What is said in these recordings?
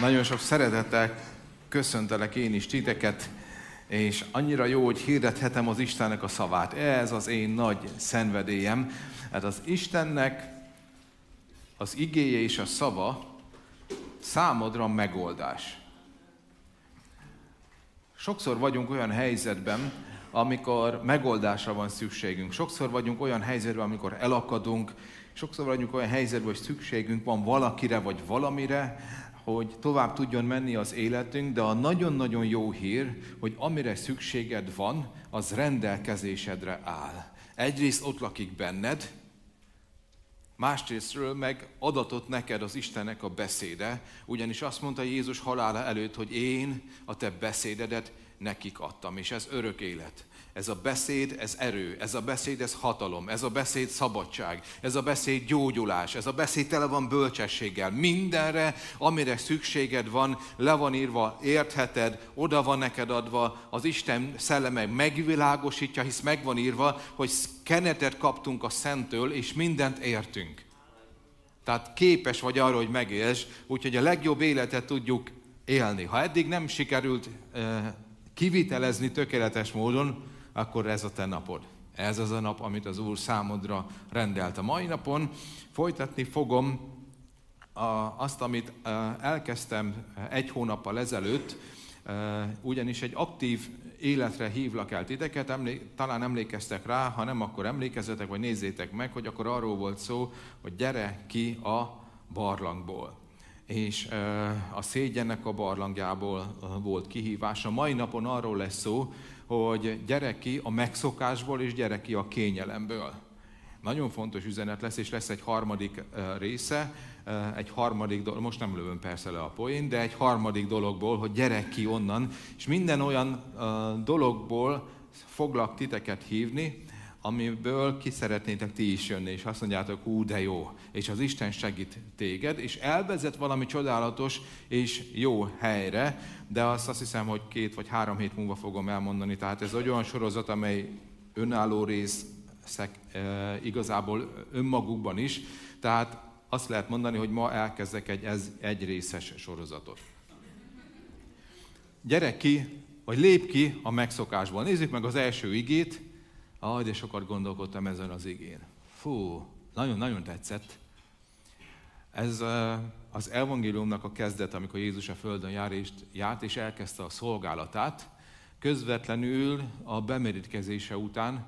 Nagyon sok szeretettel köszöntelek én is titeket, és annyira jó, hogy hirdethetem az Istennek a szavát. Ez az én nagy szenvedélyem. Hát az Istennek az igéje és a szava számodra megoldás. Sokszor vagyunk olyan helyzetben, amikor megoldásra van szükségünk. Sokszor vagyunk olyan helyzetben, amikor elakadunk, sokszor vagyunk olyan helyzetben, hogy szükségünk van valakire vagy valamire, hogy tovább tudjon menni az életünk, de a nagyon-nagyon jó hír, hogy amire szükséged van, az rendelkezésedre áll. Egyrészt ott lakik benned, másrésztről meg adatot neked az Istennek a beszéde, ugyanis azt mondta Jézus halála előtt, hogy én a te beszédedet nekik adtam, és ez örök élet. Ez a beszéd, ez erő, ez a beszéd, ez hatalom, ez a beszéd szabadság, ez a beszéd gyógyulás, ez a beszéd tele van bölcsességgel. Mindenre, amire szükséged van, le van írva, értheted, oda van neked adva, az Isten szelleme megvilágosítja, hisz meg van írva, hogy kenetet kaptunk a Szentől, és mindent értünk. Tehát képes vagy arra, hogy megélsz, úgyhogy a legjobb életet tudjuk élni. Ha eddig nem sikerült eh, kivitelezni tökéletes módon, akkor ez a te napod. Ez az a nap, amit az Úr számodra rendelt. A mai napon folytatni fogom azt, amit elkezdtem egy hónappal ezelőtt, ugyanis egy aktív életre hívlak el titeket, emlé- talán emlékeztek rá, ha nem, akkor emlékezzetek, vagy nézzétek meg, hogy akkor arról volt szó, hogy gyere ki a barlangból és a szégyennek a barlangjából volt kihívás. A mai napon arról lesz szó, hogy gyere ki a megszokásból, és gyere ki a kényelemből. Nagyon fontos üzenet lesz, és lesz egy harmadik része, egy harmadik dolog, most nem lövöm persze le a poén, de egy harmadik dologból, hogy gyere ki onnan, és minden olyan dologból foglak titeket hívni, amiből ki szeretnétek ti is jönni, és azt mondjátok, hú, de jó, és az Isten segít téged, és elvezet valami csodálatos és jó helyre, de azt, azt hiszem, hogy két vagy három hét múlva fogom elmondani, tehát ez egy olyan sorozat, amely önálló részek e, igazából önmagukban is, tehát azt lehet mondani, hogy ma elkezdek egy ez, egy részes sorozatot. Gyere ki, vagy lép ki a megszokásból. Nézzük meg az első igét, Ah, de sokat gondolkodtam ezen az igén. Fú, nagyon-nagyon tetszett. Ez az evangéliumnak a kezdet, amikor Jézus a Földön jár és, járt, és elkezdte a szolgálatát. Közvetlenül a bemerítkezése után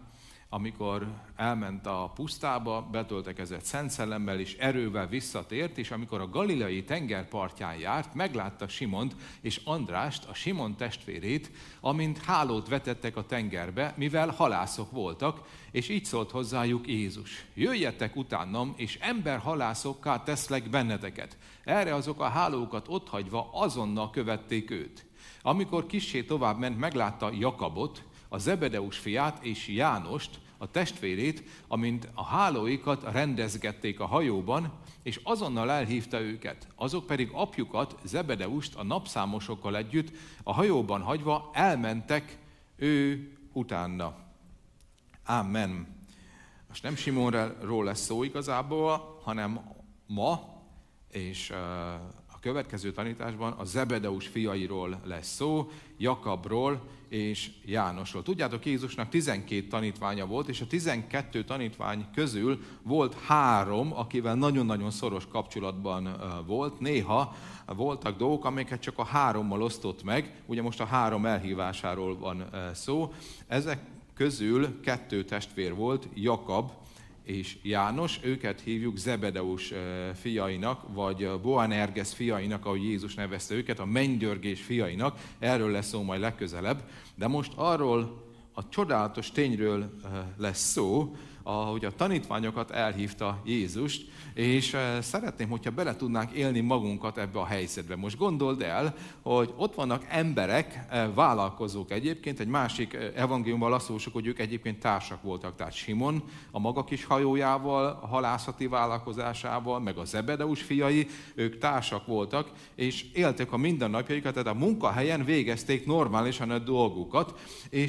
amikor elment a pusztába, betöltekezett Szent Szellemmel és erővel visszatért, és amikor a galileai tengerpartján járt, meglátta Simont és Andrást, a Simon testvérét, amint hálót vetettek a tengerbe, mivel halászok voltak, és így szólt hozzájuk Jézus. Jöjjetek utánam, és emberhalászokká teszlek benneteket. Erre azok a hálókat otthagyva azonnal követték őt. Amikor kissé tovább ment, meglátta Jakabot, a Zebedeus fiát és Jánost, a testvérét, amint a hálóikat rendezgették a hajóban, és azonnal elhívta őket. Azok pedig apjukat, Zebedeust a napszámosokkal együtt a hajóban hagyva elmentek ő utána. Amen. Most nem Simonról lesz szó igazából, hanem ma, és a következő tanításban a Zebedeus fiairól lesz szó, Jakabról és Jánosról. Tudjátok, Jézusnak 12 tanítványa volt, és a 12 tanítvány közül volt három, akivel nagyon-nagyon szoros kapcsolatban volt. Néha voltak dolgok, amiket csak a hárommal osztott meg, ugye most a három elhívásáról van szó. Ezek közül kettő testvér volt, Jakab és János, őket hívjuk Zebedeus fiainak, vagy Boanerges fiainak, ahogy Jézus nevezte őket, a mennydörgés fiainak, erről lesz szó majd legközelebb, de most arról a csodálatos tényről lesz szó, ahogy a tanítványokat elhívta Jézust, és eh, szeretném, hogyha bele tudnánk élni magunkat ebbe a helyzetbe. Most gondold el, hogy ott vannak emberek, eh, vállalkozók egyébként, egy másik eh, evangéliumban azt olvasok, hogy ők egyébként társak voltak, tehát Simon a maga kis hajójával, a halászati vállalkozásával, meg a Zebedeus fiai, ők társak voltak, és éltek a mindennapjaikat, tehát a munkahelyen végezték normálisan a dolgukat, és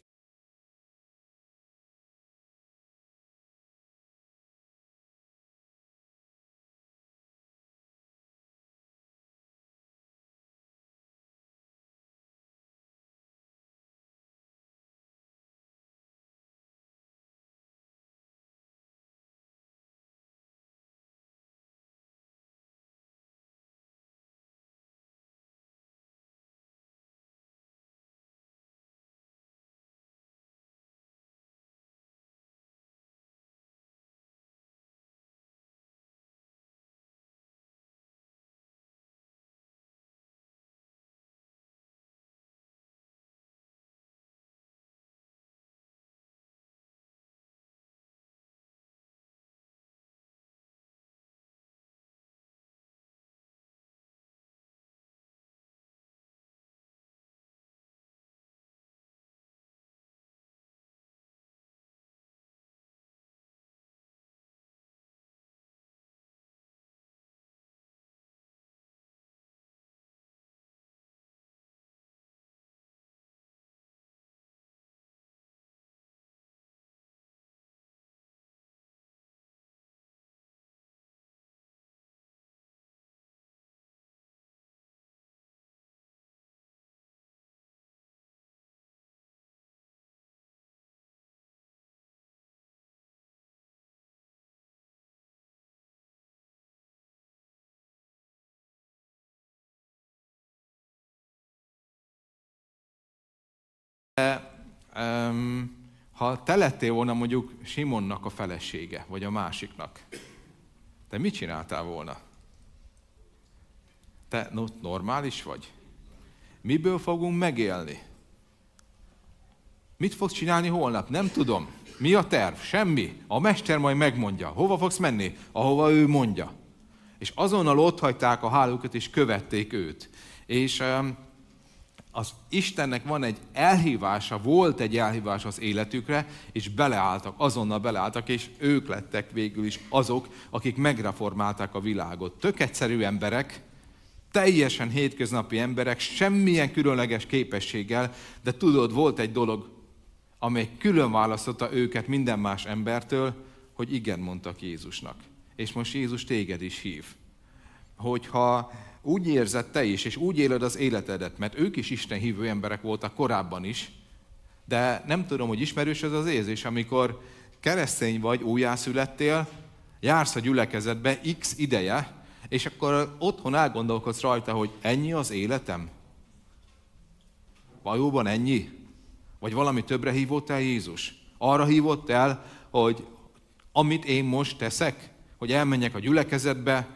um, ha te lettél volna mondjuk Simonnak a felesége, vagy a másiknak, te mit csináltál volna? Te normális vagy? Miből fogunk megélni? Mit fogsz csinálni holnap? Nem tudom. Mi a terv? Semmi. A mester majd megmondja. Hova fogsz menni? Ahova ő mondja. És azonnal ott hagyták a hálókat, és követték őt. És um, az Istennek van egy elhívása, volt egy elhívás az életükre, és beleálltak, azonnal beleálltak, és ők lettek végül is azok, akik megreformálták a világot. Tök egyszerű emberek, teljesen hétköznapi emberek, semmilyen különleges képességgel, de tudod, volt egy dolog, amely külön választotta őket minden más embertől, hogy igen mondtak Jézusnak. És most Jézus téged is hív. Hogyha úgy érzed te is, és úgy éled az életedet, mert ők is Isten hívő emberek voltak korábban is, de nem tudom, hogy ismerős ez az érzés, amikor keresztény vagy, újjászülettél, jársz a gyülekezetbe x ideje, és akkor otthon elgondolkodsz rajta, hogy ennyi az életem? Valóban ennyi? Vagy valami többre hívott el Jézus? Arra hívott el, hogy amit én most teszek, hogy elmenjek a gyülekezetbe,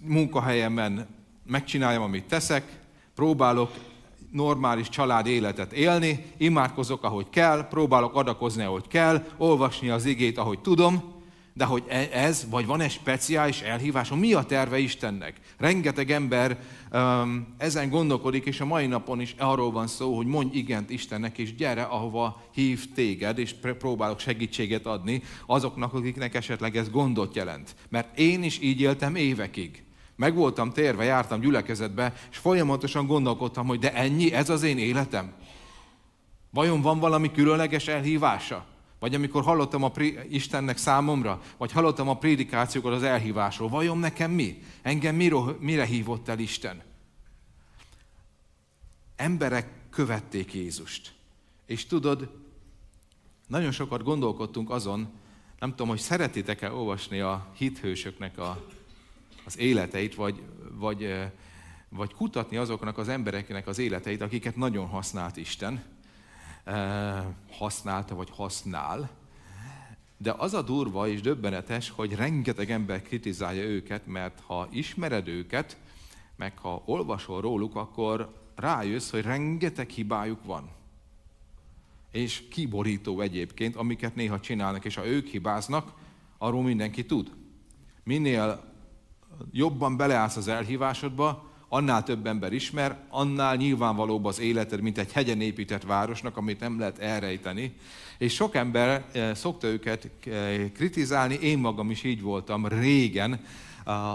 munkahelyemen megcsináljam, amit teszek, próbálok normális család életet élni, imádkozok, ahogy kell, próbálok adakozni, ahogy kell, olvasni az igét, ahogy tudom, de hogy e- ez, vagy van egy speciális elhívás, mi a terve Istennek? Rengeteg ember um, ezen gondolkodik, és a mai napon is arról van szó, hogy mondj igent Istennek, és gyere, ahova hív téged, és próbálok segítséget adni azoknak, akiknek esetleg ez gondot jelent. Mert én is így éltem évekig. Meg voltam térve, jártam gyülekezetbe, és folyamatosan gondolkodtam, hogy de ennyi, ez az én életem? Vajon van valami különleges elhívása? Vagy amikor hallottam a Istennek számomra, vagy hallottam a prédikációkat az elhívásról, vajon nekem mi? Engem mire, mire hívott el Isten? Emberek követték Jézust. És tudod, nagyon sokat gondolkodtunk azon, nem tudom, hogy szeretitek-e olvasni a hithősöknek a, az életeit, vagy, vagy, vagy kutatni azoknak az embereknek az életeit, akiket nagyon használt Isten használta, vagy használ. De az a durva és döbbenetes, hogy rengeteg ember kritizálja őket, mert ha ismered őket, meg ha olvasol róluk, akkor rájössz, hogy rengeteg hibájuk van. És kiborító egyébként, amiket néha csinálnak, és ha ők hibáznak, arról mindenki tud. Minél jobban beleállsz az elhívásodba, annál több ember ismer, annál nyilvánvalóbb az életed, mint egy hegyen épített városnak, amit nem lehet elrejteni. És sok ember eh, szokta őket eh, kritizálni, én magam is így voltam régen,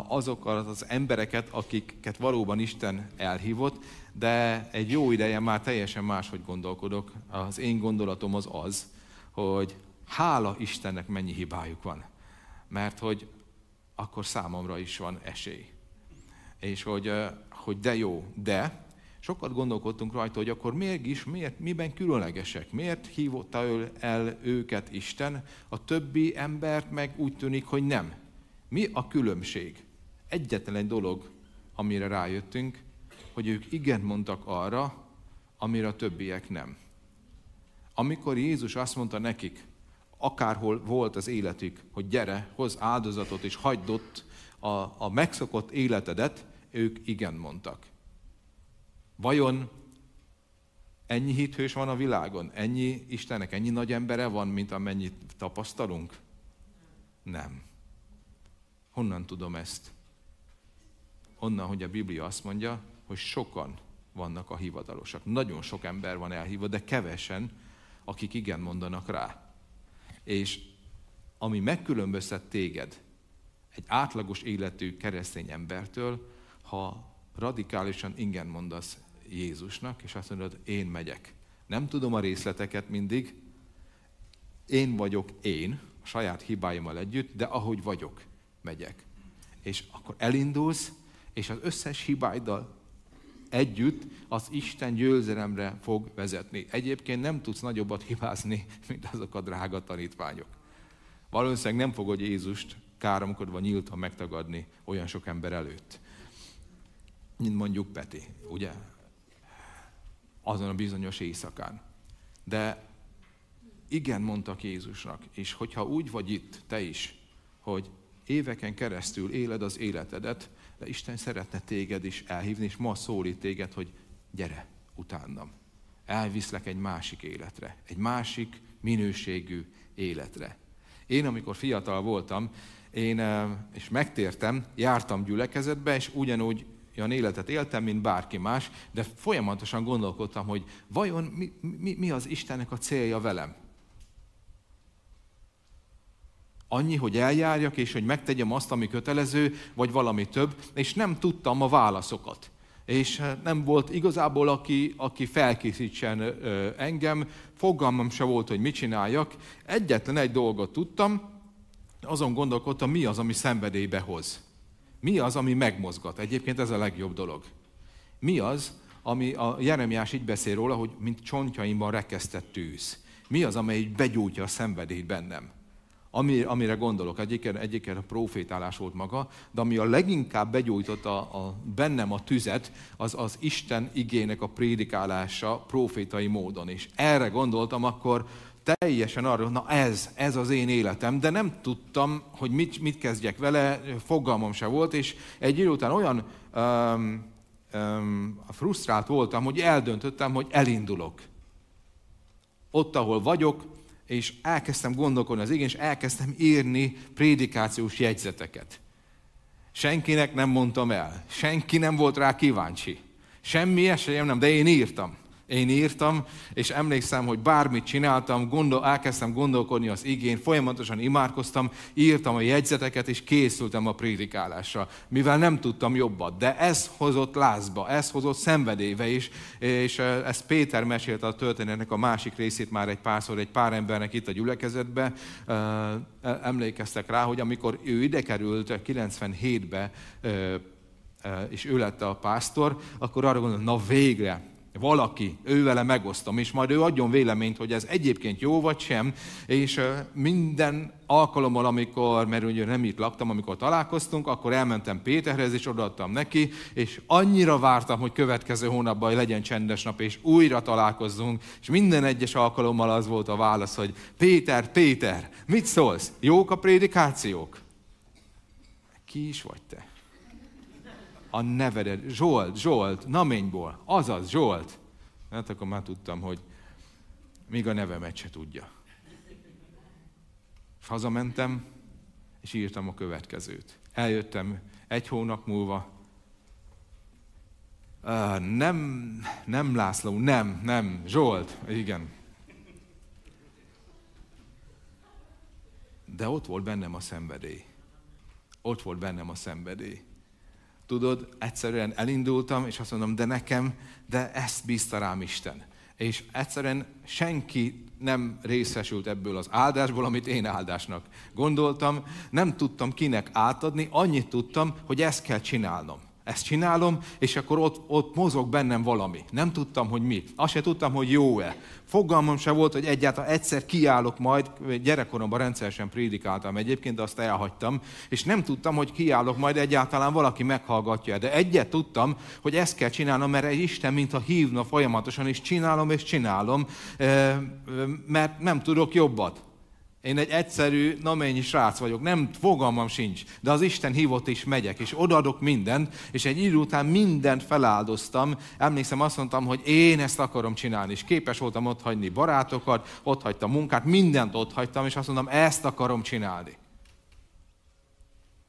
azokkal az embereket, akiket valóban Isten elhívott, de egy jó ideje már teljesen máshogy gondolkodok. Az én gondolatom az az, hogy hála Istennek mennyi hibájuk van. Mert hogy akkor számomra is van esély és hogy, hogy de jó, de sokat gondolkodtunk rajta, hogy akkor mégis miért, miben különlegesek, miért hívott el őket Isten, a többi embert meg úgy tűnik, hogy nem. Mi a különbség? Egyetlen egy dolog, amire rájöttünk, hogy ők igen mondtak arra, amire a többiek nem. Amikor Jézus azt mondta nekik, akárhol volt az életük, hogy gyere, hoz áldozatot és hagyd ott a, a megszokott életedet, ők igen mondtak. Vajon ennyi hithős van a világon? Ennyi Istennek, ennyi nagy embere van, mint amennyit tapasztalunk? Nem. Honnan tudom ezt? Onnan, hogy a Biblia azt mondja, hogy sokan vannak a hivatalosak. Nagyon sok ember van elhívva, de kevesen, akik igen mondanak rá. És ami megkülönböztet téged egy átlagos életű keresztény embertől, ha radikálisan igen mondasz Jézusnak, és azt mondod, én megyek. Nem tudom a részleteket mindig, én vagyok én, a saját hibáimmal együtt, de ahogy vagyok, megyek. És akkor elindulsz, és az összes hibáiddal együtt az Isten győzelemre fog vezetni. Egyébként nem tudsz nagyobbat hibázni, mint azok a drága tanítványok. Valószínűleg nem fogod Jézust káromkodva nyíltan megtagadni olyan sok ember előtt mint mondjuk Peti, ugye? Azon a bizonyos éjszakán. De igen mondtak Jézusnak, és hogyha úgy vagy itt, te is, hogy éveken keresztül éled az életedet, de Isten szeretne téged is elhívni, és ma szólít téged, hogy gyere utánam. Elviszlek egy másik életre, egy másik minőségű életre. Én, amikor fiatal voltam, én, és megtértem, jártam gyülekezetbe, és ugyanúgy olyan életet éltem, mint bárki más, de folyamatosan gondolkodtam, hogy vajon mi, mi, mi az Istennek a célja velem? Annyi, hogy eljárjak, és hogy megtegyem azt, ami kötelező, vagy valami több, és nem tudtam a válaszokat. És nem volt igazából, aki, aki felkészítsen engem, fogalmam se volt, hogy mit csináljak. Egyetlen egy dolgot tudtam, azon gondolkodtam, mi az, ami szenvedélybe hoz. Mi az, ami megmozgat? Egyébként ez a legjobb dolog. Mi az, ami a Jeremiás így beszél róla, hogy mint csontjaimban rekesztett tűz. Mi az, amely begyújtja a szenvedélyt bennem? Ami, amire gondolok, egyiket, egyiket a profétálás volt maga, de ami a leginkább begyújtotta a, bennem a tüzet, az az Isten igének a prédikálása profétai módon. És erre gondoltam akkor teljesen arra, na ez, ez az én életem, de nem tudtam, hogy mit, mit kezdjek vele, fogalmam se volt, és egy idő után olyan um, um, frusztrált voltam, hogy eldöntöttem, hogy elindulok. Ott, ahol vagyok, és elkezdtem gondolkodni az igény, és elkezdtem írni prédikációs jegyzeteket. Senkinek nem mondtam el, senki nem volt rá kíváncsi. Semmi esélyem nem, de én írtam. Én írtam, és emlékszem, hogy bármit csináltam, gondol, elkezdtem gondolkodni az igén, folyamatosan imádkoztam, írtam a jegyzeteket, és készültem a prédikálásra, mivel nem tudtam jobbat. De ez hozott lázba, ez hozott szenvedélybe is, és ezt Péter mesélte a történetnek a másik részét már egy párszor, egy pár embernek itt a gyülekezetbe. Emlékeztek rá, hogy amikor ő ide került 97-be, és ő lett a pásztor, akkor arra gondolt, na végre, valaki, ővele megosztom, és majd ő adjon véleményt, hogy ez egyébként jó vagy sem, és minden alkalommal, amikor, mert ugye nem itt laktam, amikor találkoztunk, akkor elmentem Péterhez, és odaadtam neki, és annyira vártam, hogy következő hónapban legyen csendes nap, és újra találkozzunk, és minden egyes alkalommal az volt a válasz, hogy Péter, Péter, mit szólsz? Jók a prédikációk? Ki is vagy te? A nevedet. Zsolt, Zsolt, naményból. Azaz, Zsolt. Hát akkor már tudtam, hogy még a nevemet se tudja. És hazamentem, és írtam a következőt. Eljöttem egy hónap múlva. Uh, nem, nem László, nem, nem, Zsolt, igen. De ott volt bennem a szenvedély. Ott volt bennem a szenvedély tudod, egyszerűen elindultam, és azt mondom, de nekem, de ezt bízta rám Isten. És egyszerűen senki nem részesült ebből az áldásból, amit én áldásnak gondoltam. Nem tudtam kinek átadni, annyit tudtam, hogy ezt kell csinálnom. Ezt csinálom, és akkor ott, ott mozog bennem valami. Nem tudtam, hogy mi. Azt se tudtam, hogy jó-e. Fogalmam se volt, hogy egyáltalán egyszer kiállok majd, gyerekkoromban rendszeresen prédikáltam egyébként, de azt elhagytam, és nem tudtam, hogy kiállok majd egyáltalán valaki meghallgatja. De egyet tudtam, hogy ezt kell csinálnom, mert egy Isten mintha hívna folyamatosan, és csinálom, és csinálom, mert nem tudok jobbat. Én egy egyszerű, namennyi srác vagyok, nem fogalmam sincs, de az Isten hívott és megyek, és odaadok mindent, és egy idő után mindent feláldoztam. Emlékszem, azt mondtam, hogy én ezt akarom csinálni, és képes voltam ott hagyni barátokat, ott hagytam munkát, mindent ott hagytam, és azt mondtam, ezt akarom csinálni.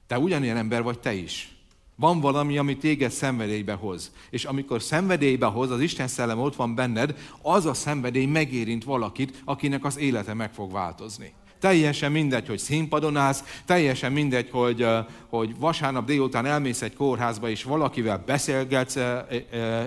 Te ugyanilyen ember vagy te is. Van valami, ami téged szenvedélybe hoz. És amikor szenvedélybe hoz, az Isten szellem ott van benned, az a szenvedély megérint valakit, akinek az élete meg fog változni. Teljesen mindegy, hogy színpadon állsz, teljesen mindegy, hogy, hogy vasárnap délután elmész egy kórházba, és valakivel beszélgetsz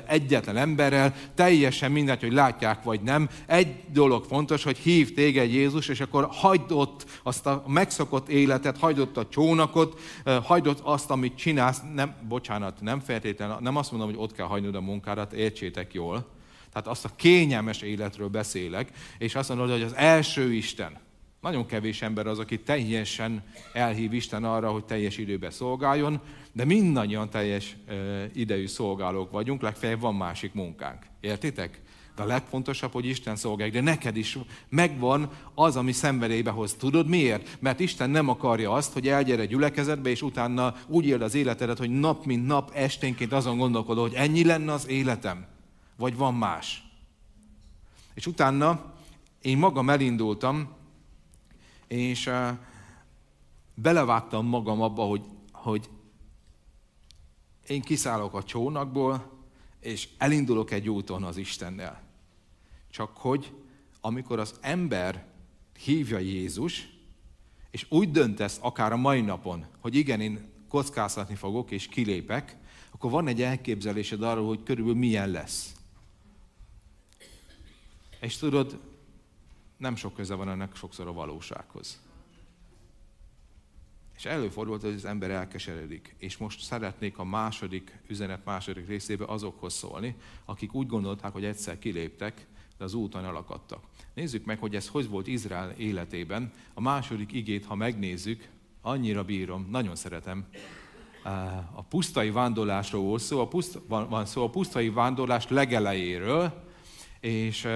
egyetlen emberrel, teljesen mindegy, hogy látják vagy nem. Egy dolog fontos, hogy hív téged Jézus, és akkor hagyd ott azt a megszokott életet, hagyd ott a csónakot, hagyd ott azt, amit csinálsz. Nem, bocsánat, nem feltétlenül, nem azt mondom, hogy ott kell hagynod a munkádat, értsétek jól. Tehát azt a kényelmes életről beszélek, és azt mondod, hogy az első Isten, nagyon kevés ember az, aki teljesen elhív Isten arra, hogy teljes időben szolgáljon, de mindannyian teljes idejű szolgálók vagyunk, legfeljebb van másik munkánk. Értitek? De a legfontosabb, hogy Isten szolgálj, de neked is megvan az, ami szenvedélybe hoz. Tudod miért? Mert Isten nem akarja azt, hogy elgyere gyülekezetbe, és utána úgy éld az életedet, hogy nap mint nap esténként azon gondolkodol, hogy ennyi lenne az életem, vagy van más. És utána én magam elindultam, és belevágtam magam abba, hogy, hogy én kiszállok a csónakból, és elindulok egy úton az Istennel. Csak hogy amikor az ember hívja Jézus, és úgy döntesz akár a mai napon, hogy igen, én kockáztatni fogok, és kilépek, akkor van egy elképzelésed arról, hogy körülbelül milyen lesz. És tudod, nem sok köze van ennek sokszor a valósághoz. És előfordult, hogy az ember elkeseredik. És most szeretnék a második üzenet második részébe azokhoz szólni, akik úgy gondolták, hogy egyszer kiléptek, de az úton elakadtak. Nézzük meg, hogy ez hogy volt Izrael életében. A második igét, ha megnézzük, annyira bírom, nagyon szeretem. A pusztai vándorlásról volt szó, a puszt, van, van szó a pusztai vándorlás legelejéről, és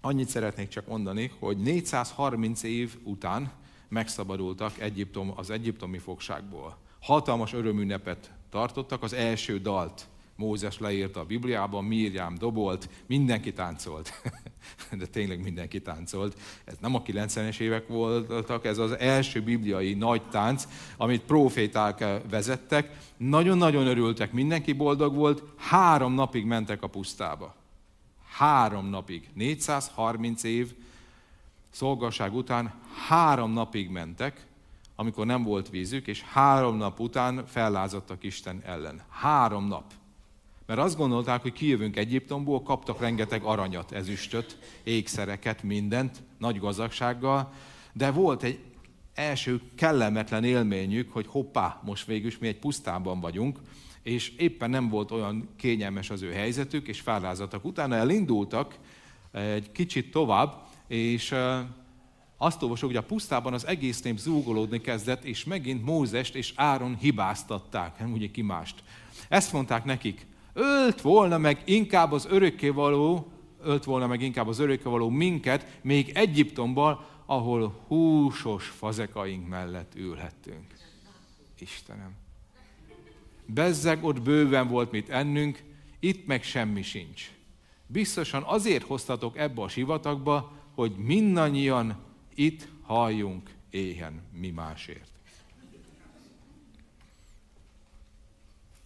annyit szeretnék csak mondani, hogy 430 év után megszabadultak Egyiptom, az egyiptomi fogságból. Hatalmas örömünnepet tartottak, az első dalt Mózes leírta a Bibliában, Mírjám dobolt, mindenki táncolt. De tényleg mindenki táncolt. Ez nem a 90-es évek voltak, ez az első bibliai nagy tánc, amit proféták vezettek. Nagyon-nagyon örültek, mindenki boldog volt, három napig mentek a pusztába. Három napig. 430 év szolgaság után három napig mentek, amikor nem volt vízük, és három nap után fellázadtak Isten ellen. Három nap. Mert azt gondolták, hogy kijövünk Egyiptomból, kaptak rengeteg aranyat, ezüstöt, ékszereket, mindent, nagy gazdagsággal, de volt egy első kellemetlen élményük, hogy hoppá, most végül mi egy pusztában vagyunk, és éppen nem volt olyan kényelmes az ő helyzetük, és fellázadtak. Utána elindultak egy kicsit tovább, és azt olvasok, hogy a pusztában az egész nép zúgolódni kezdett, és megint Mózest és Áron hibáztatták, nem ugye ki mást. Ezt mondták nekik, ölt volna meg inkább az örökkévaló, ölt volna meg inkább az örökkévaló minket, még Egyiptomban, ahol húsos fazekaink mellett ülhettünk. Istenem. Bezzeg ott bőven volt mit ennünk, itt meg semmi sincs. Biztosan azért hoztatok ebbe a sivatagba, hogy mindannyian itt halljunk éhen mi másért.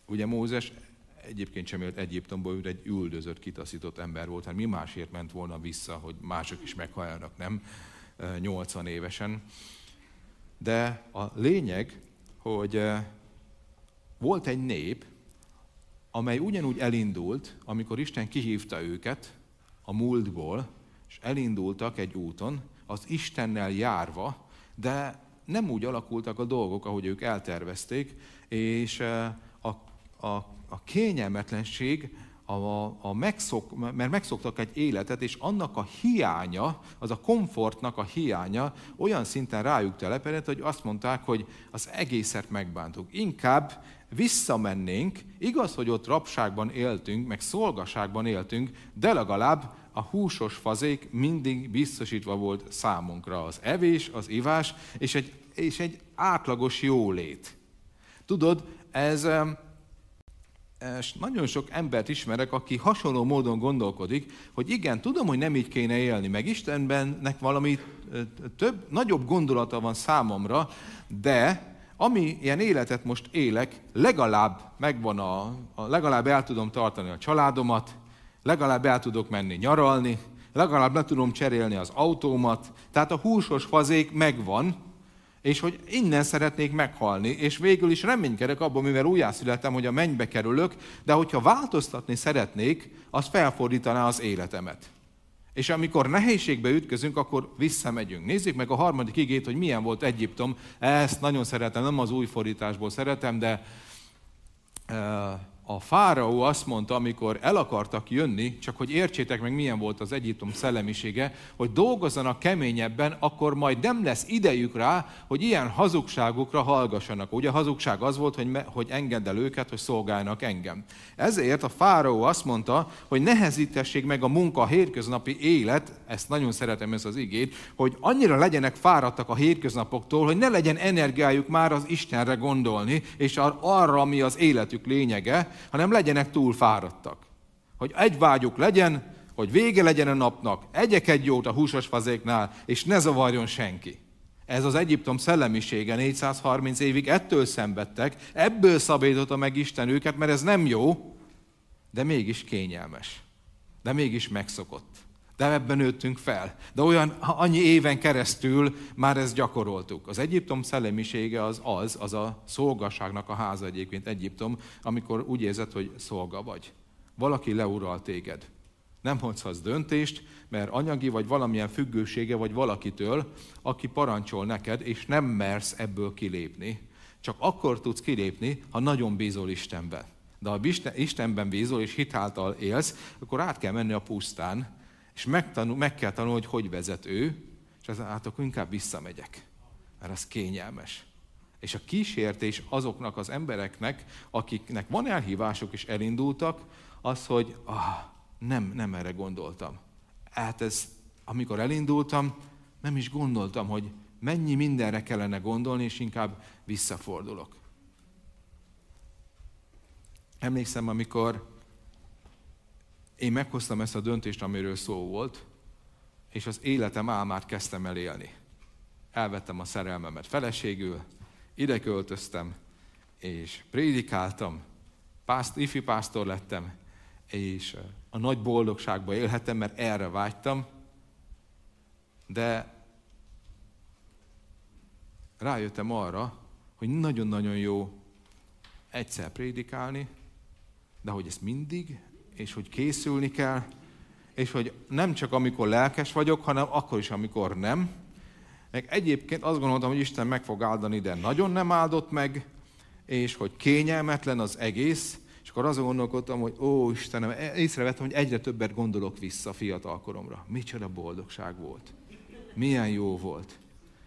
Ugye Mózes egyébként sem élt Egyiptomból, ő egy üldözött, kitaszított ember volt, hát mi másért ment volna vissza, hogy mások is meghalljanak, nem? 80 évesen. De a lényeg, hogy volt egy nép, amely ugyanúgy elindult, amikor Isten kihívta őket a múltból, és elindultak egy úton, az Istennel járva, de nem úgy alakultak a dolgok, ahogy ők eltervezték, és eh, a, a, a kényelmetlenség, a, a megszok, mert megszoktak egy életet, és annak a hiánya, az a komfortnak a hiánya olyan szinten rájuk telepedett, hogy azt mondták, hogy az egészet megbántuk. Inkább visszamennénk, igaz, hogy ott rabságban éltünk, meg szolgaságban éltünk, de legalább a húsos fazék mindig biztosítva volt számunkra. Az evés, az ivás, és egy, és egy átlagos jólét. Tudod, ez, és nagyon sok embert ismerek, aki hasonló módon gondolkodik, hogy igen, tudom, hogy nem így kéne élni, meg Istenbennek valami több, nagyobb gondolata van számomra, de ami ilyen életet most élek, legalább megvan a, a legalább el tudom tartani a családomat, legalább el tudok menni nyaralni, legalább le tudom cserélni az autómat, tehát a húsos fazék megvan, és hogy innen szeretnék meghalni, és végül is reménykedek abban, mivel újjászületem, hogy a mennybe kerülök, de hogyha változtatni szeretnék, az felfordítaná az életemet. És amikor nehézségbe ütközünk, akkor visszamegyünk. Nézzük meg a harmadik igét, hogy milyen volt Egyiptom. Ezt nagyon szeretem, nem az új fordításból szeretem, de a fáraó azt mondta, amikor el akartak jönni, csak hogy értsétek meg, milyen volt az Egyiptom szellemisége, hogy dolgozzanak keményebben, akkor majd nem lesz idejük rá, hogy ilyen hazugságukra hallgassanak. Ugye a hazugság az volt, hogy, me, hogy engedd el őket, hogy szolgálnak engem. Ezért a fáraó azt mondta, hogy nehezítessék meg a munka, a hétköznapi élet, ezt nagyon szeretem ez az igét, hogy annyira legyenek fáradtak a hétköznapoktól, hogy ne legyen energiájuk már az Istenre gondolni, és arra, ami az életük lényege, hanem legyenek túl fáradtak. Hogy egy vágyuk legyen, hogy vége legyen a napnak, egyek egy jót a húsos fazéknál, és ne zavarjon senki. Ez az Egyiptom szellemisége 430 évig ettől szenvedtek, ebből szabadította meg Isten őket, mert ez nem jó, de mégis kényelmes. De mégis megszokott. De ebben nőttünk fel. De olyan annyi éven keresztül már ezt gyakoroltuk. Az Egyiptom szellemisége az az, az a szolgasságnak a háza egyébként Egyiptom, amikor úgy érzed, hogy szolga vagy. Valaki leural téged. Nem hozhatsz döntést, mert anyagi vagy valamilyen függősége vagy valakitől, aki parancsol neked, és nem mersz ebből kilépni. Csak akkor tudsz kilépni, ha nagyon bízol Istenben. De ha Istenben bízol és hitáltal élsz, akkor át kell menni a pusztán, és megtanul, meg kell tanulni, hogy hogy vezet ő, és az hát akkor inkább visszamegyek, mert az kényelmes. És a kísértés azoknak az embereknek, akiknek van elhívások és elindultak, az, hogy ah, nem, nem erre gondoltam. Hát ez, amikor elindultam, nem is gondoltam, hogy mennyi mindenre kellene gondolni, és inkább visszafordulok. Emlékszem, amikor én meghoztam ezt a döntést, amiről szó volt, és az életem álmát kezdtem el élni. Elvettem a szerelmemet feleségül, ide költöztem, és prédikáltam, pászt, ifi pásztor lettem, és a nagy boldogságba élhetem, mert erre vágytam, de rájöttem arra, hogy nagyon-nagyon jó egyszer prédikálni, de hogy ezt mindig és hogy készülni kell, és hogy nem csak amikor lelkes vagyok, hanem akkor is, amikor nem. Meg egyébként azt gondoltam, hogy Isten meg fog áldani, de nagyon nem áldott meg, és hogy kényelmetlen az egész, és akkor azon gondolkodtam, hogy ó Istenem, észrevettem, hogy egyre többet gondolok vissza fiatalkoromra. Micsoda boldogság volt. Milyen jó volt.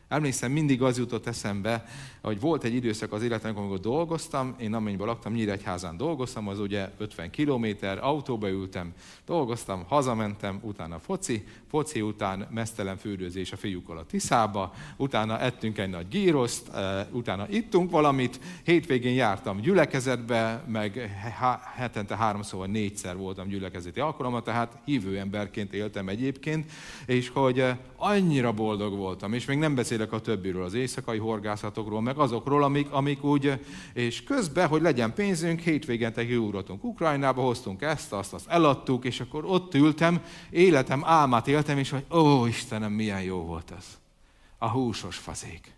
Emlékszem, mindig az jutott eszembe, hogy volt egy időszak az életemben, amikor dolgoztam, én amennyiben laktam, Nyíregyházán dolgoztam, az ugye 50 kilométer, autóba ültem, dolgoztam, hazamentem, utána foci, foci után mesztelen fürdőzés a fiúkkal a Tiszába, utána ettünk egy nagy gíroszt, utána ittunk valamit, hétvégén jártam gyülekezetbe, meg hetente háromszor vagy négyszer voltam gyülekezeti alkalommal, tehát hívő emberként éltem egyébként, és hogy annyira boldog voltam, és még nem beszélek a többiről, az éjszakai horgászatokról, meg azokról, amik, amik úgy, és közben, hogy legyen pénzünk, hétvégente kiugratunk Ukrajnába, hoztunk ezt, azt, azt eladtuk, és akkor ott ültem, életem álmát éltem, és hogy ó, Istenem, milyen jó volt ez. A húsos fazék.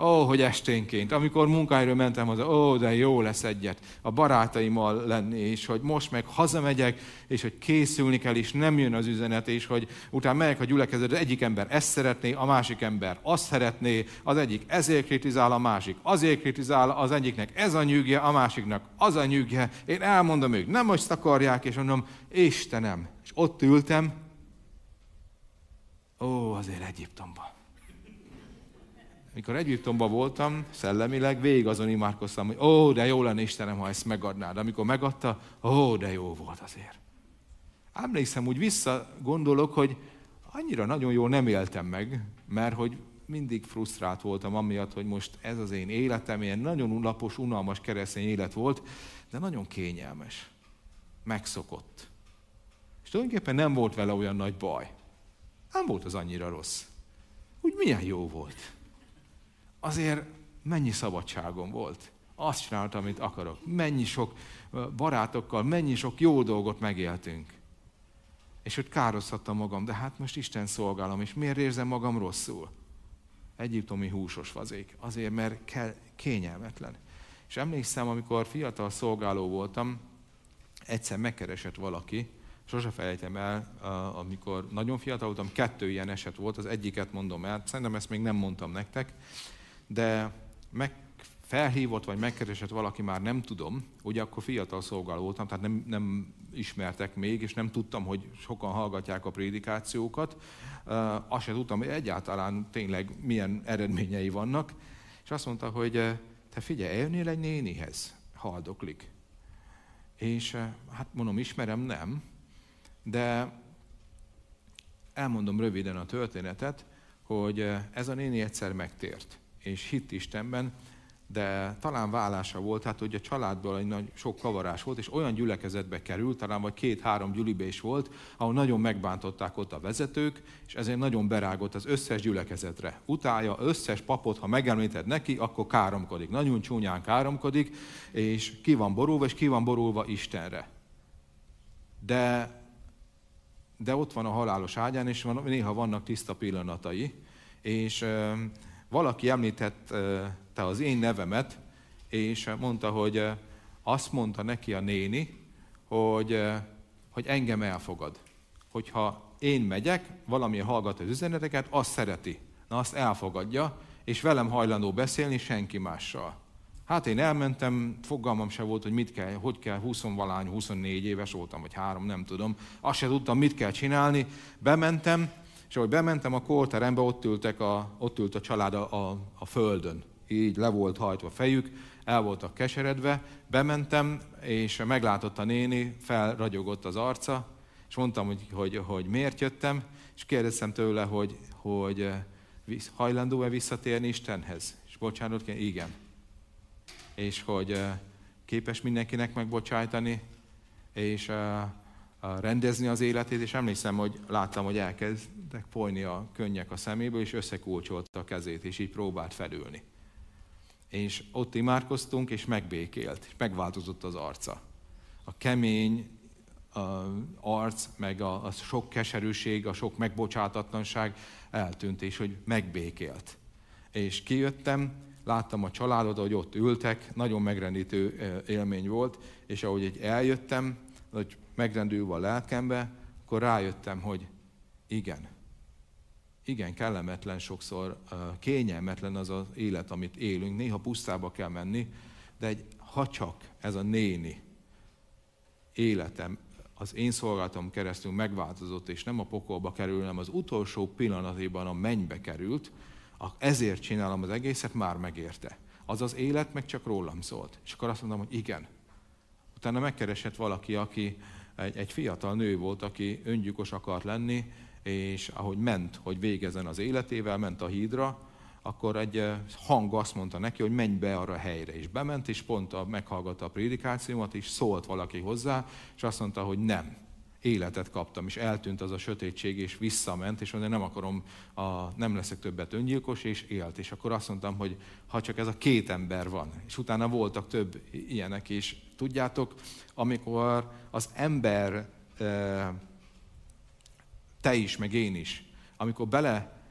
Ó, hogy esténként, amikor munkahelyről mentem haza, ó, de jó lesz egyet a barátaimmal lenni, és hogy most meg hazamegyek, és hogy készülni kell, és nem jön az üzenet, és hogy utána megyek a gyülekezet, az egyik ember ezt szeretné, a másik ember azt szeretné, az egyik ezért kritizál, a másik azért kritizál, az egyiknek ez a nyűgje, a másiknak az a nyűgje. Én elmondom, ők nem azt akarják, és mondom, Istenem. És ott ültem, ó, azért Egyiptomban. Mikor Egyiptomban voltam, szellemileg, végig azon imádkoztam, hogy ó, de jó lenne Istenem, ha ezt megadnád. Amikor megadta, ó, de jó volt azért. Emlékszem, úgy visszagondolok, hogy annyira nagyon jól nem éltem meg, mert hogy mindig frusztrált voltam amiatt, hogy most ez az én életem, ilyen nagyon unlapos, unalmas keresztény élet volt, de nagyon kényelmes. Megszokott. És tulajdonképpen nem volt vele olyan nagy baj. Nem volt az annyira rossz. Úgy milyen jó volt azért mennyi szabadságom volt. Azt csináltam, amit akarok. Mennyi sok barátokkal, mennyi sok jó dolgot megéltünk. És hogy kározhattam magam, de hát most Isten szolgálom, és miért érzem magam rosszul? Egyiptomi húsos fazék. Azért, mert kell, kényelmetlen. És emlékszem, amikor fiatal szolgáló voltam, egyszer megkeresett valaki, sose felejtem el, amikor nagyon fiatal voltam, kettő ilyen eset volt, az egyiket mondom el, szerintem ezt még nem mondtam nektek, de felhívott, vagy megkeresett valaki, már nem tudom, ugye akkor fiatal szolgáló voltam, tehát nem, nem ismertek még, és nem tudtam, hogy sokan hallgatják a prédikációkat. Azt sem tudtam, hogy egyáltalán tényleg milyen eredményei vannak. És azt mondta, hogy te figyelj, eljönnél egy nénihez, haldoklik. És hát mondom, ismerem, nem, de elmondom röviden a történetet, hogy ez a néni egyszer megtért, és hitt Istenben, de talán vállása volt, hát hogy a családból egy nagy, sok kavarás volt, és olyan gyülekezetbe került, talán vagy két-három gyülibe is volt, ahol nagyon megbántották ott a vezetők, és ezért nagyon berágott az összes gyülekezetre. Utálja összes papot, ha megemlíted neki, akkor káromkodik. Nagyon csúnyán káromkodik, és ki van borulva, és ki van borulva Istenre. De, de ott van a halálos ágyán, és van, néha vannak tiszta pillanatai, és valaki említette az én nevemet, és mondta, hogy azt mondta neki a néni, hogy, hogy engem elfogad. Hogyha én megyek, valami hallgat az üzeneteket, azt szereti. Na, azt elfogadja, és velem hajlandó beszélni senki mással. Hát én elmentem, fogalmam se volt, hogy mit kell, hogy kell, 20 valány, 24 éves voltam, vagy három, nem tudom. Azt se tudtam, mit kell csinálni. Bementem, és ahogy bementem a kórterembe, ott, ültek a, ott ült a család a, a, a földön. Így le volt hajtva fejük, el voltak keseredve. Bementem, és meglátott a néni, felragyogott az arca, és mondtam, hogy, hogy, hogy miért jöttem, és kérdeztem tőle, hogy, hogy eh, hajlandó-e visszatérni Istenhez. És bocsánat, igen. És hogy képes mindenkinek megbocsájtani, és rendezni az életét, és emlékszem, hogy láttam, hogy elkezdtek folyni a könnyek a szeméből, és összekulcsolta a kezét, és így próbált felülni. És ott imádkoztunk, és megbékélt, és megváltozott az arca. A kemény a arc, meg a, a sok keserűség, a sok megbocsátatlanság eltűnt, és hogy megbékélt. És kijöttem, láttam a családot, hogy ott ültek, nagyon megrendítő élmény volt, és ahogy egy eljöttem, hogy megrendülve a lelkembe, akkor rájöttem, hogy igen, igen, kellemetlen sokszor, kényelmetlen az az élet, amit élünk. Néha pusztába kell menni, de egy, ha csak ez a néni életem, az én szolgálatom keresztül megváltozott, és nem a pokolba kerül, hanem az utolsó pillanatében a mennybe került, ezért csinálom az egészet, már megérte. Az az élet meg csak rólam szólt. És akkor azt mondom, hogy igen. Utána megkeresett valaki, aki egy, egy fiatal nő volt, aki öngyilkos akart lenni, és ahogy ment, hogy végezzen az életével, ment a hídra, akkor egy hang azt mondta neki, hogy menj be arra a helyre. És bement, és pont a, meghallgatta a prédikációmat, és szólt valaki hozzá, és azt mondta, hogy nem, életet kaptam, és eltűnt az a sötétség, és visszament, és mondja, nem akarom, a, nem leszek többet öngyilkos, és élt. És akkor azt mondtam, hogy ha csak ez a két ember van, és utána voltak több ilyenek is. Tudjátok, amikor az ember, te is, meg én is, amikor bele,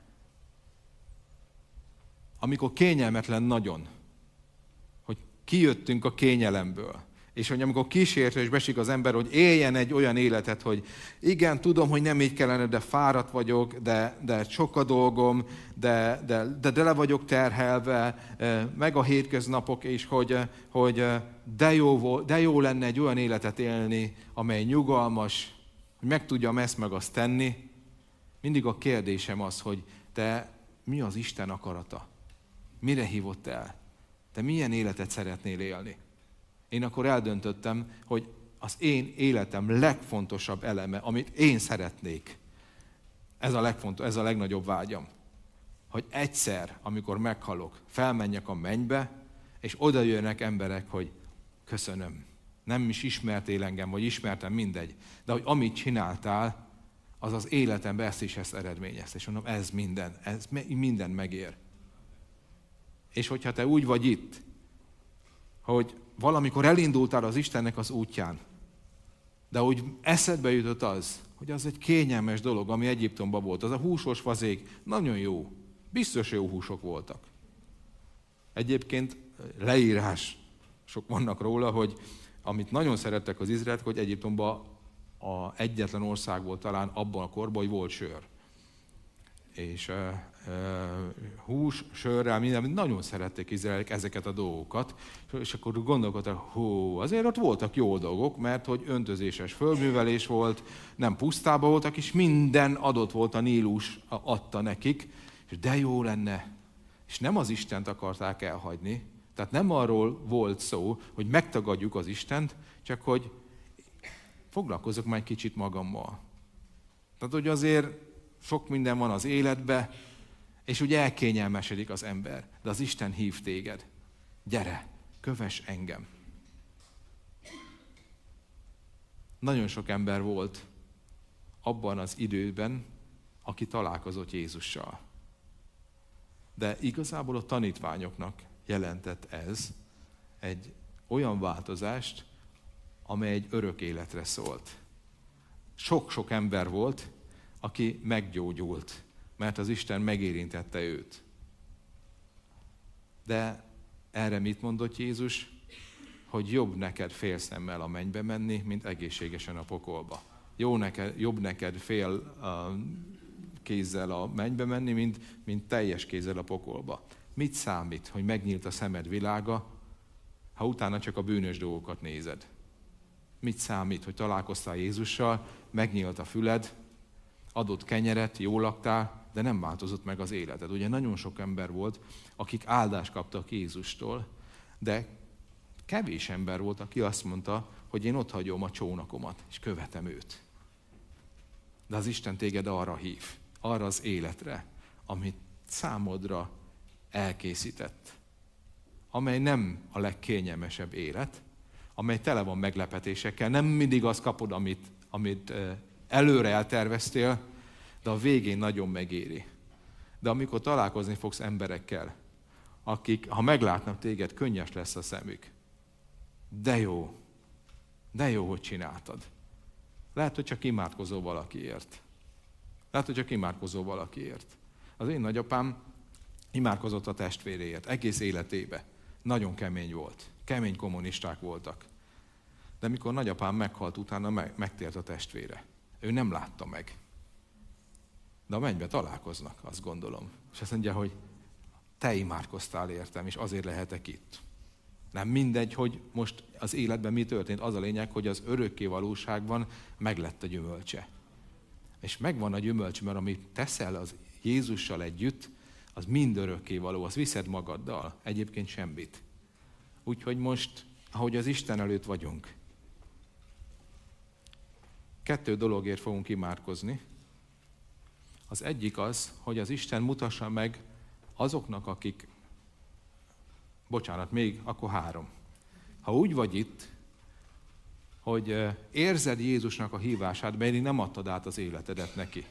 amikor kényelmetlen nagyon, hogy kijöttünk a kényelemből, és hogy amikor kísértés besik az ember, hogy éljen egy olyan életet, hogy igen, tudom, hogy nem így kellene, de fáradt vagyok, de, de sok a dolgom, de, de, de, de le vagyok terhelve, eh, meg a hétköznapok, és hogy, eh, hogy eh, de, jó, de jó lenne egy olyan életet élni, amely nyugalmas, hogy meg tudjam ezt meg azt tenni. Mindig a kérdésem az, hogy te mi az Isten akarata? Mire hívott el? Te milyen életet szeretnél élni? Én akkor eldöntöttem, hogy az én életem legfontosabb eleme, amit én szeretnék, ez a, legfontos, ez a legnagyobb vágyam. Hogy egyszer, amikor meghalok, felmenjek a mennybe, és oda jönnek emberek, hogy köszönöm. Nem is ismertél engem, vagy ismertem, mindegy. De hogy amit csináltál, az az életemben ezt is ezt eredményezte. És mondom, ez minden, ez minden megér. És hogyha te úgy vagy itt, hogy valamikor elindultál az Istennek az útján, de úgy eszedbe jutott az, hogy az egy kényelmes dolog, ami Egyiptomban volt. Az a húsos fazék nagyon jó. Biztos jó húsok voltak. Egyébként leírás sok vannak róla, hogy amit nagyon szerettek az izraelek, hogy Egyiptomban a egyetlen ország volt talán abban a korban, hogy volt sör. És hús, sörrel, minden, nagyon szerették izraelik ezeket a dolgokat, és akkor gondolkodtak, hú, azért ott voltak jó dolgok, mert hogy öntözéses fölművelés volt, nem pusztában voltak, és minden adott volt a Nílus, adta nekik, és de jó lenne. És nem az Istent akarták elhagyni, tehát nem arról volt szó, hogy megtagadjuk az Istent, csak hogy foglalkozok már egy kicsit magammal. Tehát, hogy azért sok minden van az életbe, és úgy elkényelmesedik az ember. De az Isten hív téged. Gyere, kövess engem. Nagyon sok ember volt abban az időben, aki találkozott Jézussal. De igazából a tanítványoknak jelentett ez egy olyan változást, amely egy örök életre szólt. Sok-sok ember volt, aki meggyógyult, mert az Isten megérintette őt. De erre mit mondott Jézus? Hogy jobb neked fél szemmel a mennybe menni, mint egészségesen a pokolba. Jó neked, jobb neked fél uh, kézzel a mennybe menni, mint, mint teljes kézzel a pokolba. Mit számít, hogy megnyílt a szemed világa, ha utána csak a bűnös dolgokat nézed? Mit számít, hogy találkoztál Jézussal, megnyílt a füled, adott kenyeret, jól laktál, de nem változott meg az életed. Ugye nagyon sok ember volt, akik áldást kaptak Jézustól, de kevés ember volt, aki azt mondta, hogy én ott hagyom a csónakomat, és követem őt. De az Isten téged arra hív, arra az életre, amit számodra elkészített. Amely nem a legkényelmesebb élet, amely tele van meglepetésekkel. Nem mindig azt kapod, amit, amit előre elterveztél, de a végén nagyon megéri. De amikor találkozni fogsz emberekkel, akik, ha meglátnak téged, könnyes lesz a szemük. De jó, de jó, hogy csináltad. Lehet, hogy csak imádkozó valakiért. Lehet, hogy csak imádkozó valakiért. Az én nagyapám imádkozott a testvéréért, egész életébe. Nagyon kemény volt. Kemény kommunisták voltak. De mikor nagyapám meghalt, utána megtért a testvére. Ő nem látta meg. De a mennybe találkoznak, azt gondolom. És azt mondja, hogy te imádkoztál értem, és azért lehetek itt. Nem mindegy, hogy most az életben mi történt. Az a lényeg, hogy az örökké valóságban meglett a gyümölcse. És megvan a gyümölcs, mert amit teszel az Jézussal együtt, az mind örökké való, az viszed magaddal, egyébként semmit. Úgyhogy most, ahogy az Isten előtt vagyunk, kettő dologért fogunk imádkozni. Az egyik az, hogy az Isten mutassa meg azoknak, akik, bocsánat, még, akkor három. Ha úgy vagy itt, hogy érzed Jézusnak a hívását, mert nem adtad át az életedet neki,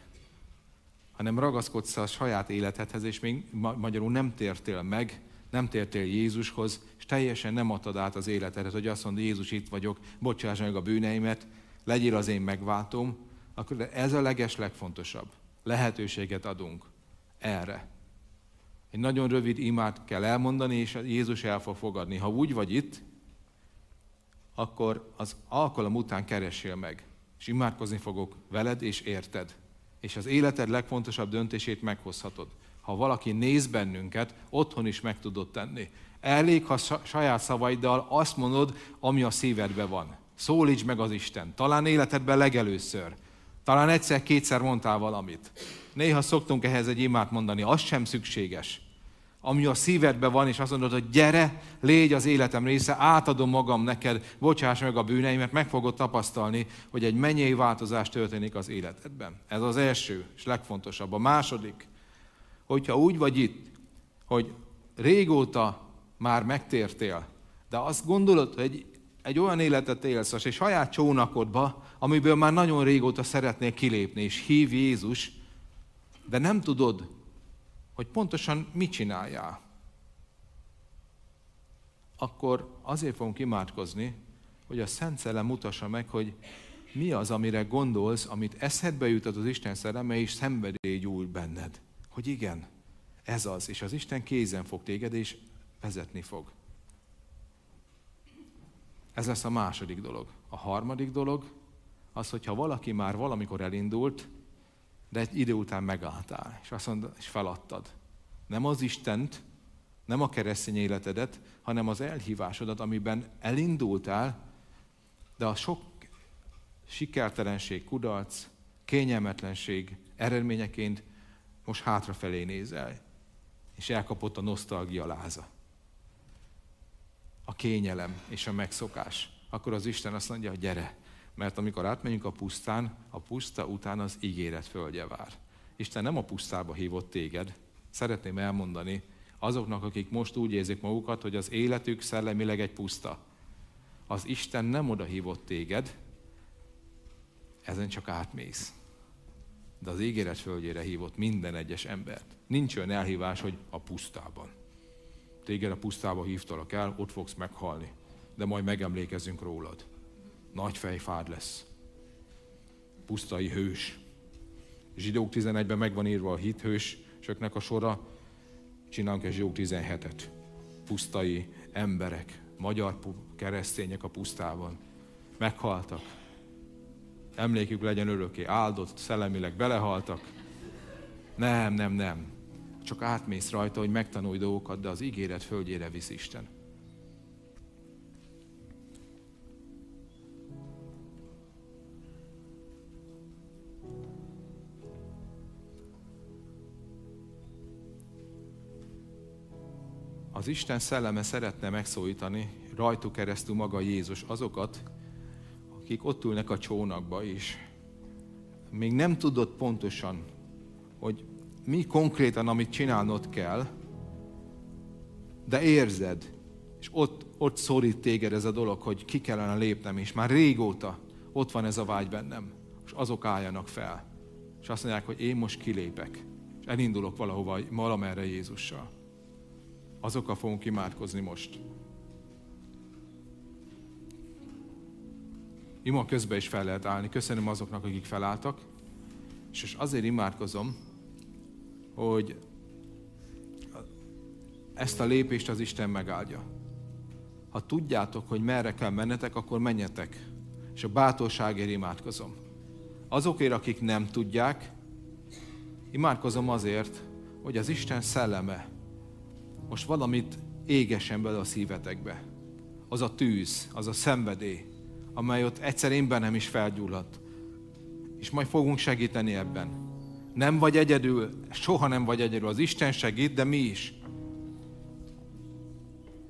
hanem ragaszkodsz a saját életedhez, és még magyarul nem tértél meg, nem tértél Jézushoz, és teljesen nem adtad át az életedet, hogy azt mondod, Jézus, itt vagyok, bocsáss meg a bűneimet, legyél az én megváltom, akkor ez a leges legfontosabb. Lehetőséget adunk erre. Egy nagyon rövid imát kell elmondani, és Jézus el fog fogadni. Ha úgy vagy itt, akkor az alkalom után keresél meg, és imádkozni fogok veled és érted. És az életed legfontosabb döntését meghozhatod. Ha valaki néz bennünket, otthon is meg tudod tenni. Elég, ha saját szavaiddal azt mondod, ami a szívedben van. Szólíts meg az Isten. Talán életedben legelőször. Talán egyszer-kétszer mondtál valamit. Néha szoktunk ehhez egy imát mondani, az sem szükséges. Ami a szívedben van, és azt mondod, hogy gyere, légy az életem része, átadom magam neked, bocsáss meg a bűneimet, meg fogod tapasztalni, hogy egy mennyei változás történik az életedben. Ez az első, és legfontosabb. A második, hogyha úgy vagy itt, hogy régóta már megtértél, de azt gondolod, hogy olyan életet élsz, és egy saját csónakodba, amiből már nagyon régóta szeretnél kilépni, és hív Jézus, de nem tudod, hogy pontosan mit csináljál. Akkor azért fogunk imádkozni, hogy a Szent Szellem mutassa meg, hogy mi az, amire gondolsz, amit eszedbe jutott az Isten szelleme, és szenvedély gyújt benned. Hogy igen, ez az, és az Isten kézen fog téged, és vezetni fog. Ez lesz a második dolog. A harmadik dolog az, hogyha valaki már valamikor elindult, de egy idő után megálltál, és azt mondod, és feladtad. Nem az Istent, nem a keresztény életedet, hanem az elhívásodat, amiben elindultál, de a sok sikertelenség, kudarc, kényelmetlenség eredményeként most hátrafelé nézel, és elkapott a nosztalgia láza. A kényelem és a megszokás. Akkor az Isten azt mondja, hogy gyere, mert amikor átmegyünk a pusztán, a puszta után az ígéret földje vár. Isten nem a pusztába hívott téged. Szeretném elmondani azoknak, akik most úgy érzik magukat, hogy az életük szellemileg egy puszta. Az Isten nem oda hívott téged, ezen csak átmész. De az ígéret földjére hívott minden egyes embert. Nincs olyan elhívás, hogy a pusztában. Téged a pusztába hívtalak el, ott fogsz meghalni. De majd megemlékezünk rólad. Nagy fejfád lesz. Pusztai hős. Zsidók 11-ben megvan írva a hithősöknek a sora, csinálunk egy Zsidók 17-et. Pusztai emberek, magyar keresztények a pusztában. Meghaltak. Emlékük legyen örökké. Áldott, szellemileg belehaltak. Nem, nem, nem. Csak átmész rajta, hogy megtanulj dolgokat, de az ígéret földjére visz Isten. Az Isten szelleme szeretne megszólítani rajtuk keresztül maga Jézus azokat, akik ott ülnek a csónakba is. Még nem tudod pontosan, hogy mi konkrétan, amit csinálnod kell, de érzed, és ott, ott szorít téged ez a dolog, hogy ki kellene lépnem, és már régóta ott van ez a vágy bennem, és azok álljanak fel. És azt mondják, hogy én most kilépek, és elindulok valahova, valamerre Jézussal azokkal fogunk imádkozni most. Ima közben is fel lehet állni. Köszönöm azoknak, akik felálltak. És azért imádkozom, hogy ezt a lépést az Isten megáldja. Ha tudjátok, hogy merre kell mennetek, akkor menjetek. És a bátorságért imádkozom. Azokért, akik nem tudják, imádkozom azért, hogy az Isten szelleme most valamit égesen bele a szívetekbe. Az a tűz, az a szenvedély, amely ott egyszer én bennem is felgyulladt. És majd fogunk segíteni ebben. Nem vagy egyedül, soha nem vagy egyedül. Az Isten segít, de mi is.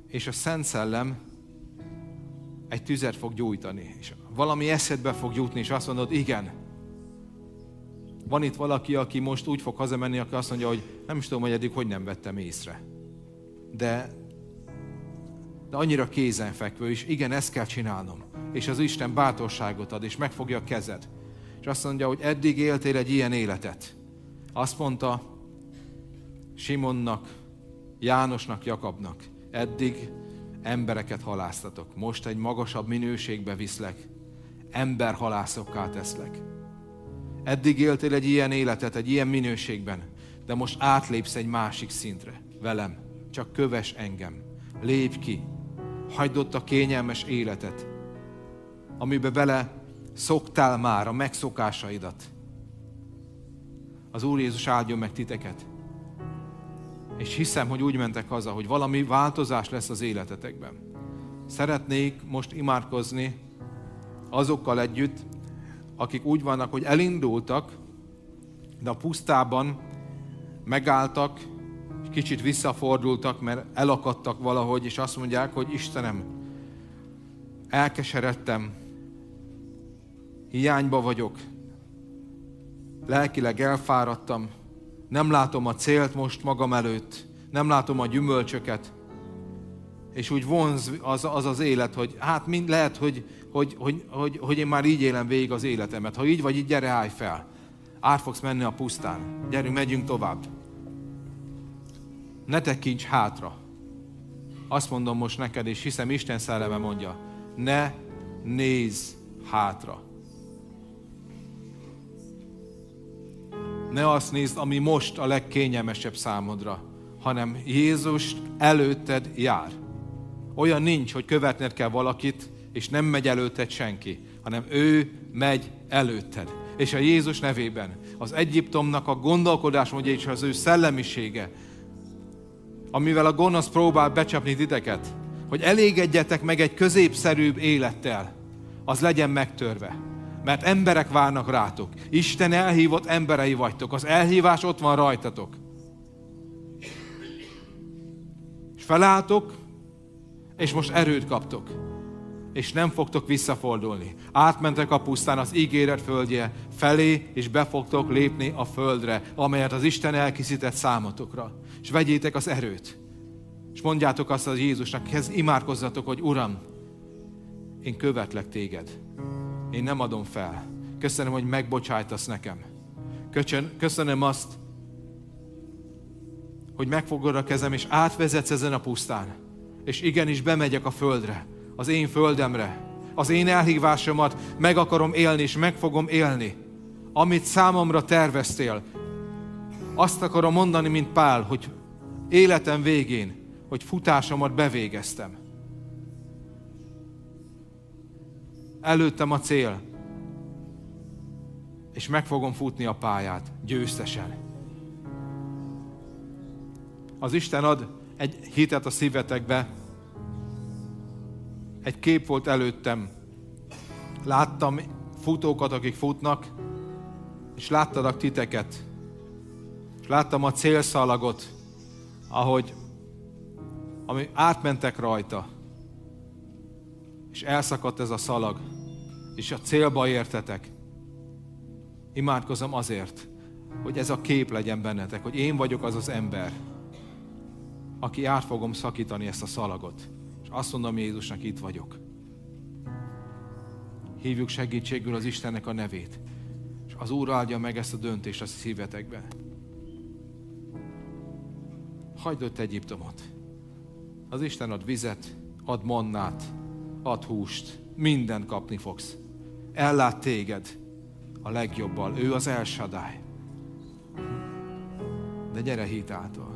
És a Szent Szellem egy tüzet fog gyújtani. És valami eszedbe fog jutni, és azt mondod, igen. Van itt valaki, aki most úgy fog hazamenni, aki azt mondja, hogy nem is tudom, hogy eddig hogy nem vettem észre de, de annyira kézenfekvő, és igen, ezt kell csinálnom. És az Isten bátorságot ad, és megfogja a kezed. És azt mondja, hogy eddig éltél egy ilyen életet. Azt mondta Simonnak, Jánosnak, Jakabnak, eddig embereket haláztatok. Most egy magasabb minőségbe viszlek. Emberhalászokká teszlek. Eddig éltél egy ilyen életet, egy ilyen minőségben, de most átlépsz egy másik szintre velem csak köves engem. Lépj ki. Hagyd ott a kényelmes életet, amiben bele szoktál már a megszokásaidat. Az Úr Jézus áldjon meg titeket. És hiszem, hogy úgy mentek haza, hogy valami változás lesz az életetekben. Szeretnék most imádkozni azokkal együtt, akik úgy vannak, hogy elindultak, de a pusztában megálltak, kicsit visszafordultak, mert elakadtak valahogy, és azt mondják, hogy Istenem, elkeseredtem, hiányba vagyok, lelkileg elfáradtam, nem látom a célt most magam előtt, nem látom a gyümölcsöket, és úgy vonz az az, az élet, hogy hát mind lehet, hogy, hogy, hogy, hogy, hogy én már így élem végig az életemet. Ha így vagy, így gyere, állj fel. Át fogsz menni a pusztán. Gyerünk, megyünk tovább ne tekints hátra. Azt mondom most neked, és hiszem Isten szelleme mondja, ne nézz hátra. Ne azt nézd, ami most a legkényelmesebb számodra, hanem Jézus előtted jár. Olyan nincs, hogy követned kell valakit, és nem megy előtted senki, hanem ő megy előtted. És a Jézus nevében az Egyiptomnak a gondolkodás mondja és az ő szellemisége, amivel a gonosz próbál becsapni titeket, hogy elégedjetek meg egy középszerűbb élettel, az legyen megtörve. Mert emberek várnak rátok. Isten elhívott emberei vagytok. Az elhívás ott van rajtatok. És felálltok, és most erőt kaptok. És nem fogtok visszafordulni. Átmentek a pusztán az ígéret földje felé, és be fogtok lépni a földre, amelyet az Isten elkészített számotokra. És vegyétek az erőt. És mondjátok azt az Jézusnak, kezd imádkozzatok, hogy Uram, én követlek téged. Én nem adom fel. Köszönöm, hogy megbocsájtasz nekem. Köszönöm azt, hogy megfogod a kezem, és átvezetsz ezen a pusztán. És igenis bemegyek a földre, az én földemre. Az én elhívásomat meg akarom élni, és meg fogom élni. Amit számomra terveztél. Azt akarom mondani, mint Pál, hogy életem végén, hogy futásomat bevégeztem. Előttem a cél, és meg fogom futni a pályát győztesen. Az Isten ad egy hitet a szívetekbe. Egy kép volt előttem. Láttam futókat, akik futnak, és láttadok titeket. És láttam a célszalagot, ahogy ami átmentek rajta, és elszakadt ez a szalag és a célba értetek. Imádkozom azért, hogy ez a kép legyen bennetek, hogy én vagyok az az ember, aki át fogom szakítani ezt a szalagot. És azt mondom Jézusnak, itt vagyok. Hívjuk segítségül az Istennek a nevét. És az Úr áldja meg ezt a döntést a szívetekbe. Hagyd ott Egyiptomot. Az Isten ad vizet, ad mannát, ad húst, mindent kapni fogsz ellát téged a legjobbal. Ő az elsadály. De gyere hit által.